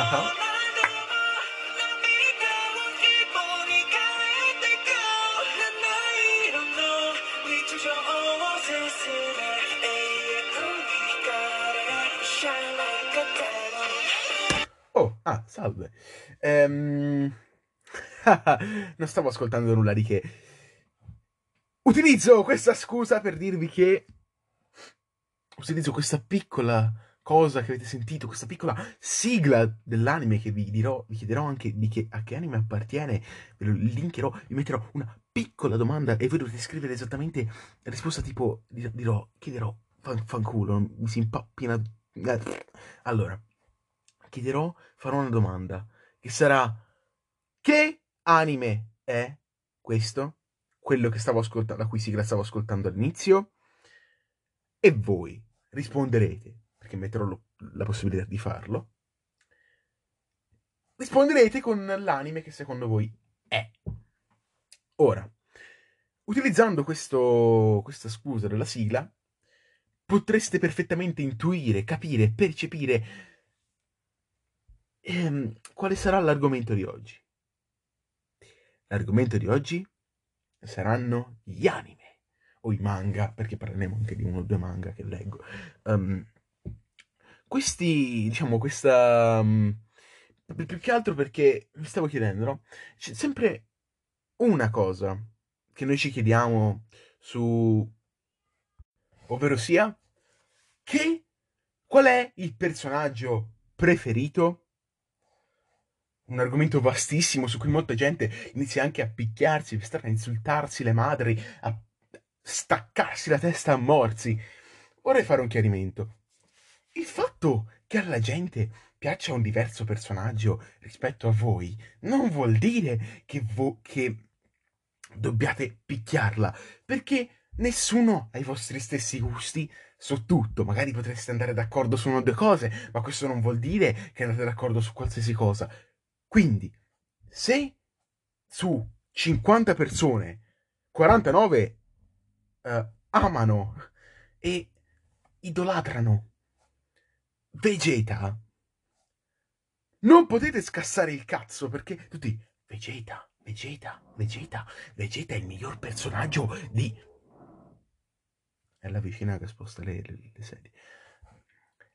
Uh-huh. Oh, ah, salve. Ehm... non stavo ascoltando nulla di che. Utilizzo questa scusa per dirvi che utilizzo questa piccola cosa che avete sentito, questa piccola sigla dell'anime che vi dirò, vi chiederò anche di che, a che anime appartiene, ve lo linkerò, vi metterò una piccola domanda e voi dovete scrivere esattamente la risposta tipo, di- dirò, chiederò, fan, fanculo, mi si impappina. Allora, chiederò, farò una domanda che sarà che anime è questo? Quello che stavo ascoltando, la cui sigla stavo ascoltando all'inizio? E voi risponderete, perché metterò lo- la possibilità di farlo. Risponderete con l'anime che secondo voi è. Ora, utilizzando questo, questa scusa della sigla, potreste perfettamente intuire, capire, percepire ehm, quale sarà l'argomento di oggi. L'argomento di oggi saranno gli anime o i manga, perché parleremo anche di uno o due manga che leggo. Ehm, questi, diciamo, questa... pi- più che altro perché mi stavo chiedendo, no? C'è sempre una cosa che noi ci chiediamo su... ovvero sia che qual è il personaggio preferito? Un argomento vastissimo su cui molta gente inizia anche a picchiarsi, a insultarsi le madri, a staccarsi la testa a morsi. Vorrei fare un chiarimento. Il fatto che alla gente piaccia un diverso personaggio rispetto a voi non vuol dire che, vo- che dobbiate picchiarla, perché nessuno ha i vostri stessi gusti su tutto. Magari potreste andare d'accordo su una o due cose, ma questo non vuol dire che andate d'accordo su qualsiasi cosa. Quindi, se su 50 persone 49 eh, amano e idolatrano Vegeta, non potete scassare il cazzo perché tutti Vegeta, Vegeta, Vegeta, Vegeta è il miglior personaggio di... È la vicina che sposta le, le- le sedie.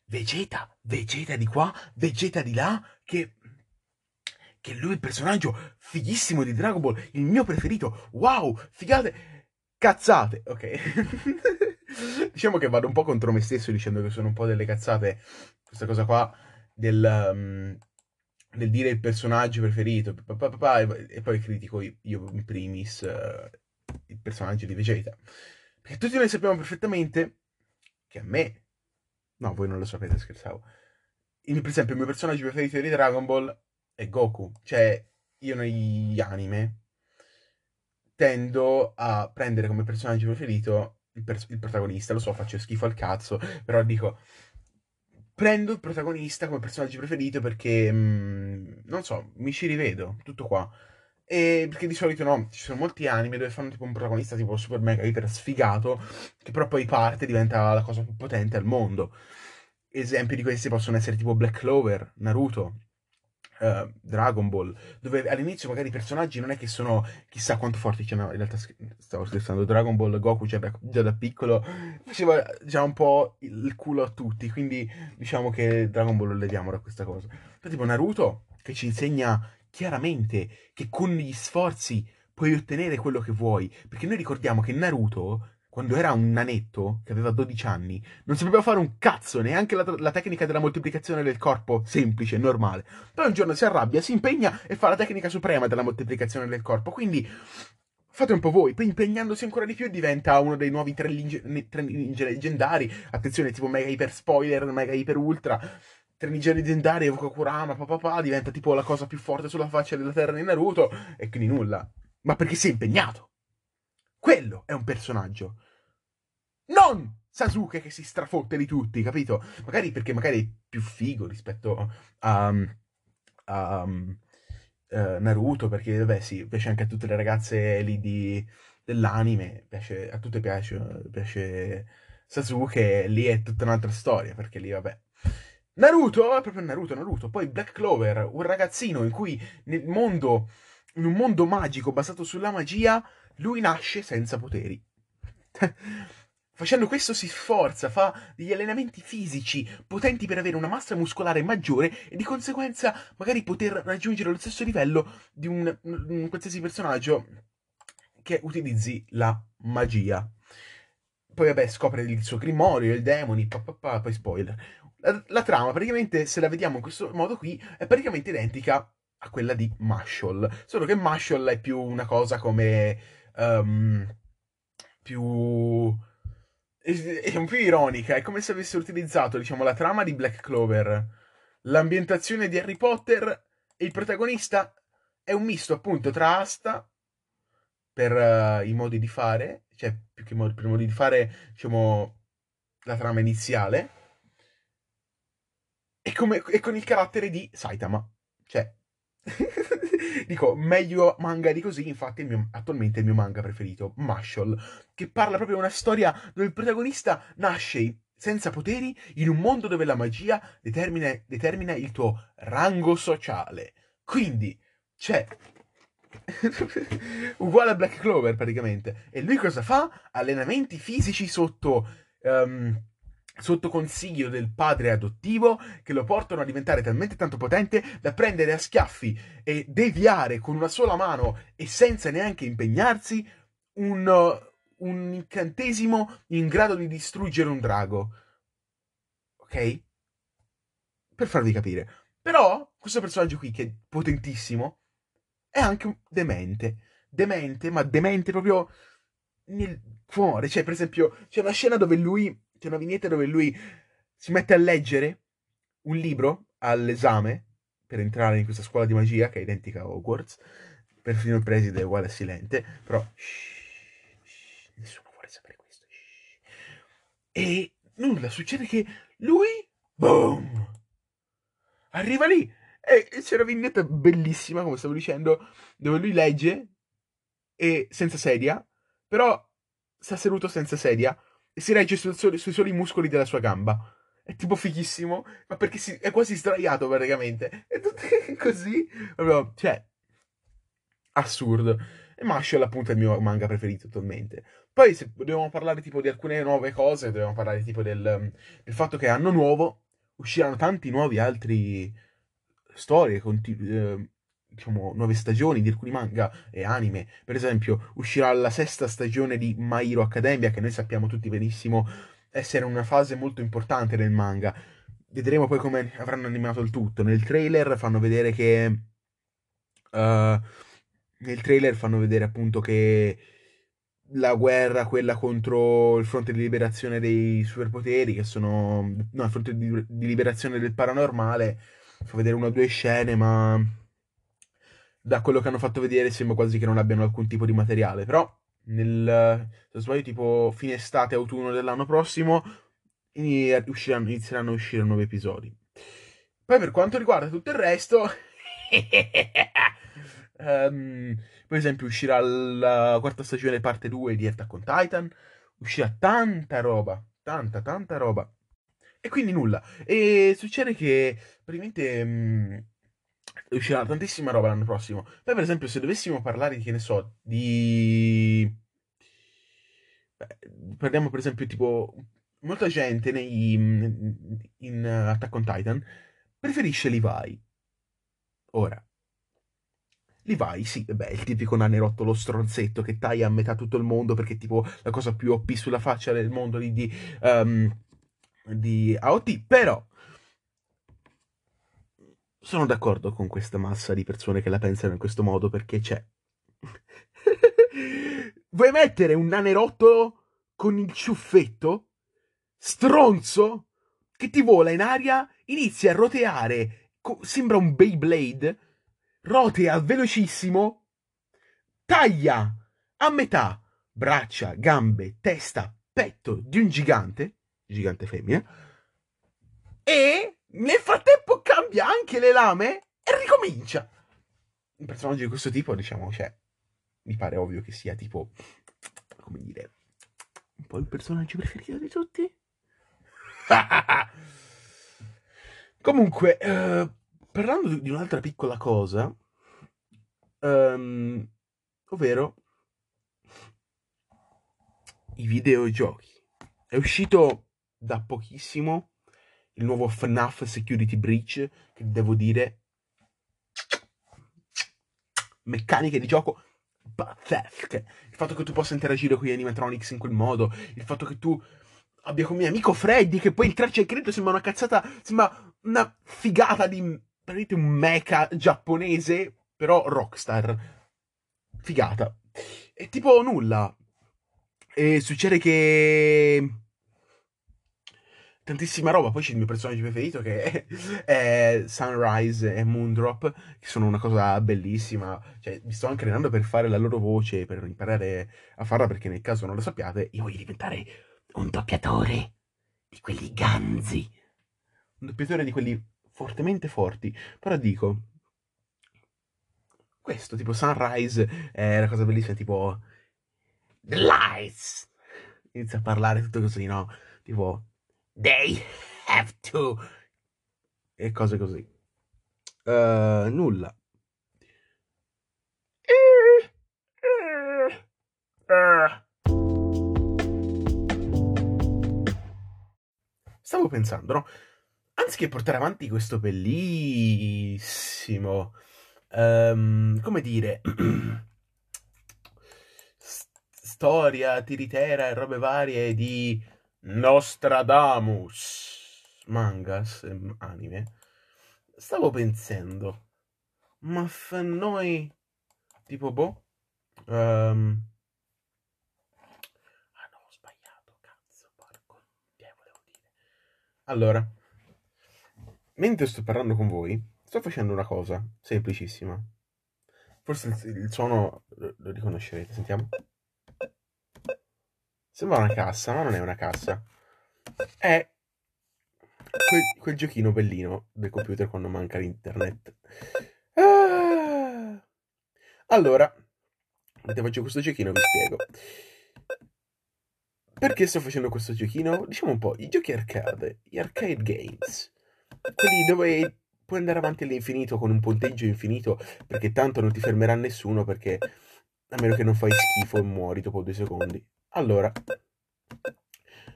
Vegeta, Vegeta di qua, Vegeta di là, che... Che lui è il personaggio fighissimo di Dragon Ball, il mio preferito. Wow, figate, cazzate. Ok. diciamo che vado un po' contro me stesso dicendo che sono un po' delle cazzate. Questa cosa qua del, um, del dire il personaggio preferito e poi critico io, in primis eh, il personaggio di Vegeta. Perché tutti noi sappiamo perfettamente che a me... No, voi non lo sapete, scherzavo. Per esempio, il mio personaggio preferito di Dragon Ball è Goku. Cioè, io negli anime tendo a prendere come personaggio preferito il, pers- il protagonista. Lo so, faccio schifo al cazzo, però dico... Prendo il protagonista come personaggio preferito perché, mm, non so, mi ci rivedo, tutto qua. E perché di solito no, ci sono molti anime dove fanno tipo un protagonista tipo super mega iper sfigato, che però poi parte e diventa la cosa più potente al mondo. Esempi di questi possono essere tipo Black Clover, Naruto, eh, Dragon Ball, dove all'inizio magari i personaggi non è che sono chissà quanto forti, cioè, no, in realtà stavo scherzando, Dragon Ball Goku già da, già da piccolo faceva già un po' il culo a tutti, quindi diciamo che Dragon Ball lo leviamo da questa cosa. Poi tipo Naruto che ci insegna chiaramente che con gli sforzi puoi ottenere quello che vuoi, perché noi ricordiamo che Naruto quando era un nanetto, che aveva 12 anni, non sapeva fare un cazzo, neanche la, la tecnica della moltiplicazione del corpo semplice, normale. Poi un giorno si arrabbia, si impegna e fa la tecnica suprema della moltiplicazione del corpo. Quindi fate un po' voi. Poi impegnandosi ancora di più diventa uno dei nuovi tre ninja, leggendari. Attenzione, tipo mega iper spoiler, mega iper ultra. Tre ninja leggendari, Evoca Kurama, papà, diventa tipo la cosa più forte sulla faccia della terra di Naruto. E quindi nulla. Ma perché si è impegnato. Quello è un personaggio. Non Sasuke che si strafotte di tutti, capito? Magari perché magari è più figo rispetto a, a, eh, Naruto, perché vabbè sì, piace anche a tutte le ragazze lì di, dell'anime, piace, a tutte piace, piace Sasuke, lì è tutta un'altra storia, perché lì vabbè. Naruto, è proprio Naruto, Naruto. Poi Black Clover, un ragazzino in cui nel mondo, in un mondo magico basato sulla magia, lui nasce senza poteri. Facendo questo si sforza, fa degli allenamenti fisici potenti per avere una massa muscolare maggiore e di conseguenza magari poter raggiungere lo stesso livello di un, un qualsiasi personaggio che utilizzi la magia. Poi vabbè scopre il suo grimorio, il demoni, pa, pa, pa, poi spoiler. La, la, trama praticamente, se la vediamo in questo modo qui, è praticamente identica a quella di Mashal. Solo che Mashal è più una cosa come... Um, più è un più ironica, è come se avesse utilizzato, diciamo, la trama di Black Clover, l'ambientazione di Harry Potter e il protagonista è un misto appunto tra Asta per uh, i modi di fare, cioè più che modi, per i modi di fare, diciamo, la trama iniziale, e, come, e con il carattere di Saitama. Cioè, Dico, meglio manga di così, infatti il mio, attualmente è il mio manga preferito, Mashal, che parla proprio di una storia dove il protagonista nasce senza poteri in un mondo dove la magia determina, determina il tuo rango sociale. Quindi, c'è... uguale a Black Clover praticamente. E lui cosa fa? Allenamenti fisici sotto... Um, sotto consiglio del padre adottivo che lo portano a diventare talmente tanto potente da prendere a schiaffi e deviare con una sola mano e senza neanche impegnarsi un, un incantesimo in grado di distruggere un drago. Ok? Per farvi capire. Però questo personaggio qui che è potentissimo è anche demente. Demente, ma demente proprio nel cuore. Cioè, per esempio, c'è una scena dove lui c'è una vignetta dove lui si mette a leggere un libro all'esame per entrare in questa scuola di magia che è identica a Hogwarts. Perfino il preside è uguale a Silente, però shh, shh, nessuno vuole sapere questo. Shh. E nulla, succede che lui, boom, arriva lì e c'è una vignetta bellissima, come stavo dicendo, dove lui legge e senza sedia, però sta seduto senza sedia si regge sui soli, sui soli muscoli della sua gamba. È tipo fighissimo, ma perché si, è quasi sdraiato praticamente. È tutto così, proprio, cioè, assurdo. E Marshall appunto è il mio manga preferito attualmente. Poi se dobbiamo parlare tipo di alcune nuove cose, dobbiamo parlare tipo del, del fatto che anno nuovo usciranno tanti nuovi altri storie, conti- eh, diciamo, nuove stagioni di alcuni manga e anime. Per esempio, uscirà la sesta stagione di My Hero Academia, che noi sappiamo tutti benissimo essere una fase molto importante nel manga. Vedremo poi come avranno animato il tutto. Nel trailer fanno vedere che. Uh, nel trailer fanno vedere appunto che la guerra, quella contro il fronte di liberazione dei superpoteri, che sono. No, il fronte di, di liberazione del paranormale. Fa vedere una o due scene, ma da quello che hanno fatto vedere sembra quasi che non abbiano alcun tipo di materiale, però nel, se sbaglio, tipo fine estate, autunno dell'anno prossimo usciranno, inizieranno a uscire nuovi episodi. Poi per quanto riguarda tutto il resto, um, per esempio uscirà la quarta stagione parte 2 di Attack on Titan, uscirà tanta roba, tanta tanta roba. E quindi nulla. E succede che praticamente... Um, uscirà tantissima roba l'anno prossimo. Poi, per esempio, se dovessimo parlare, che ne so, di... Parliamo per esempio tipo... Molta gente nei, in Attack on Titan preferisce Levi. Ora, Levi, sì, beh, il tipico nanerottolo stronzetto che taglia a metà tutto il mondo perché è tipo la cosa più OP sulla faccia del mondo di, di, um, di AOT, però sono d'accordo con questa massa di persone che la pensano in questo modo perché c'è. Vuoi mettere un nanerottolo con il ciuffetto? Stronzo? Che ti vola in aria, inizia a roteare, sembra un Beyblade, rotea velocissimo, taglia a metà braccia, gambe, testa, petto di un gigante, gigante femmina, e nel frattempo cambia anche le lame e ricomincia. Un personaggio di questo tipo, diciamo, cioè, mi pare ovvio che sia tipo come dire, un po' il personaggio preferito di tutti. Comunque, eh, parlando di un'altra piccola cosa, ehm, ovvero i videogiochi. È uscito da pochissimo il nuovo FNAF Security Breach, che devo dire meccaniche di gioco pazzesche. Il fatto che tu possa interagire con gli animatronics in quel modo, il fatto che tu abbia come mio amico Freddy che poi entrarci al credito sembra una cazzata, sembra una figata di praticamente un mecha giapponese, però rockstar. Figata. E tipo nulla. E succede che tantissima roba. Poi c'è il mio personaggio preferito che è, Sunrise e Moondrop, che sono una cosa bellissima. Cioè, mi sto anche allenando per fare la loro voce, per imparare a farla, perché nel caso non lo sappiate, io voglio diventare un doppiatore di quelli ganzi. Un doppiatore di quelli fortemente forti. Però dico, questo, tipo Sunrise, è una cosa bellissima, tipo... The lights! Inizia a parlare tutto così, no? Tipo They have to. E cose così. Uh, nulla. Stavo pensando, no? Anziché portare avanti questo bellissimo, um, come dire, storia tiritera e robe varie di Nostradamus, mangas, anime, stavo pensando, ma fa noi, tipo, boh, um... ah no, ho sbagliato, cazzo, porco, che volevo dire. Allora, mentre sto parlando con voi, sto facendo una cosa semplicissima. Forse il, il suono lo riconoscerete, sentiamo. Sembra una cassa, ma non è una cassa. È quel, quel giochino bellino del computer quando manca l'internet. Ah. Allora, mentre faccio questo giochino vi spiego. Perché sto facendo questo giochino? Diciamo un po', i giochi arcade, gli arcade games. Quelli dove puoi andare avanti all'infinito con un punteggio infinito perché tanto non ti fermerà nessuno perché a meno che non fai schifo e muori dopo due secondi. Allora,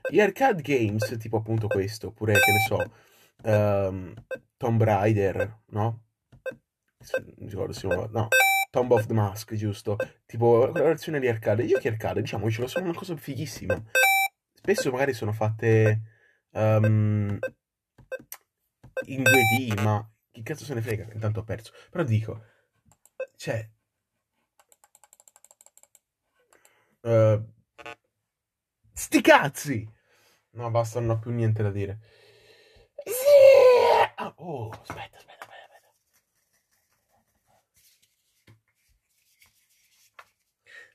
gli arcade games, tipo appunto questo, oppure che ne so, um, Tomb Raider, no? Non ricordo si chiama, no, Tomb of the Mask, giusto? Tipo la versione di arcade. I giochi arcade, diciamocelo, sono una cosa fighissima. Spesso magari sono fatte um, in 2D, ma chi cazzo se ne frega, intanto ho perso. Però dico, cioè... Uh, Sti cazzi! No, basta, non ho più niente da dire. Sì! Ah, oh, aspetta, aspetta, aspetta, aspetta.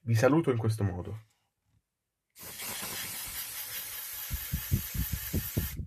Vi saluto in questo modo.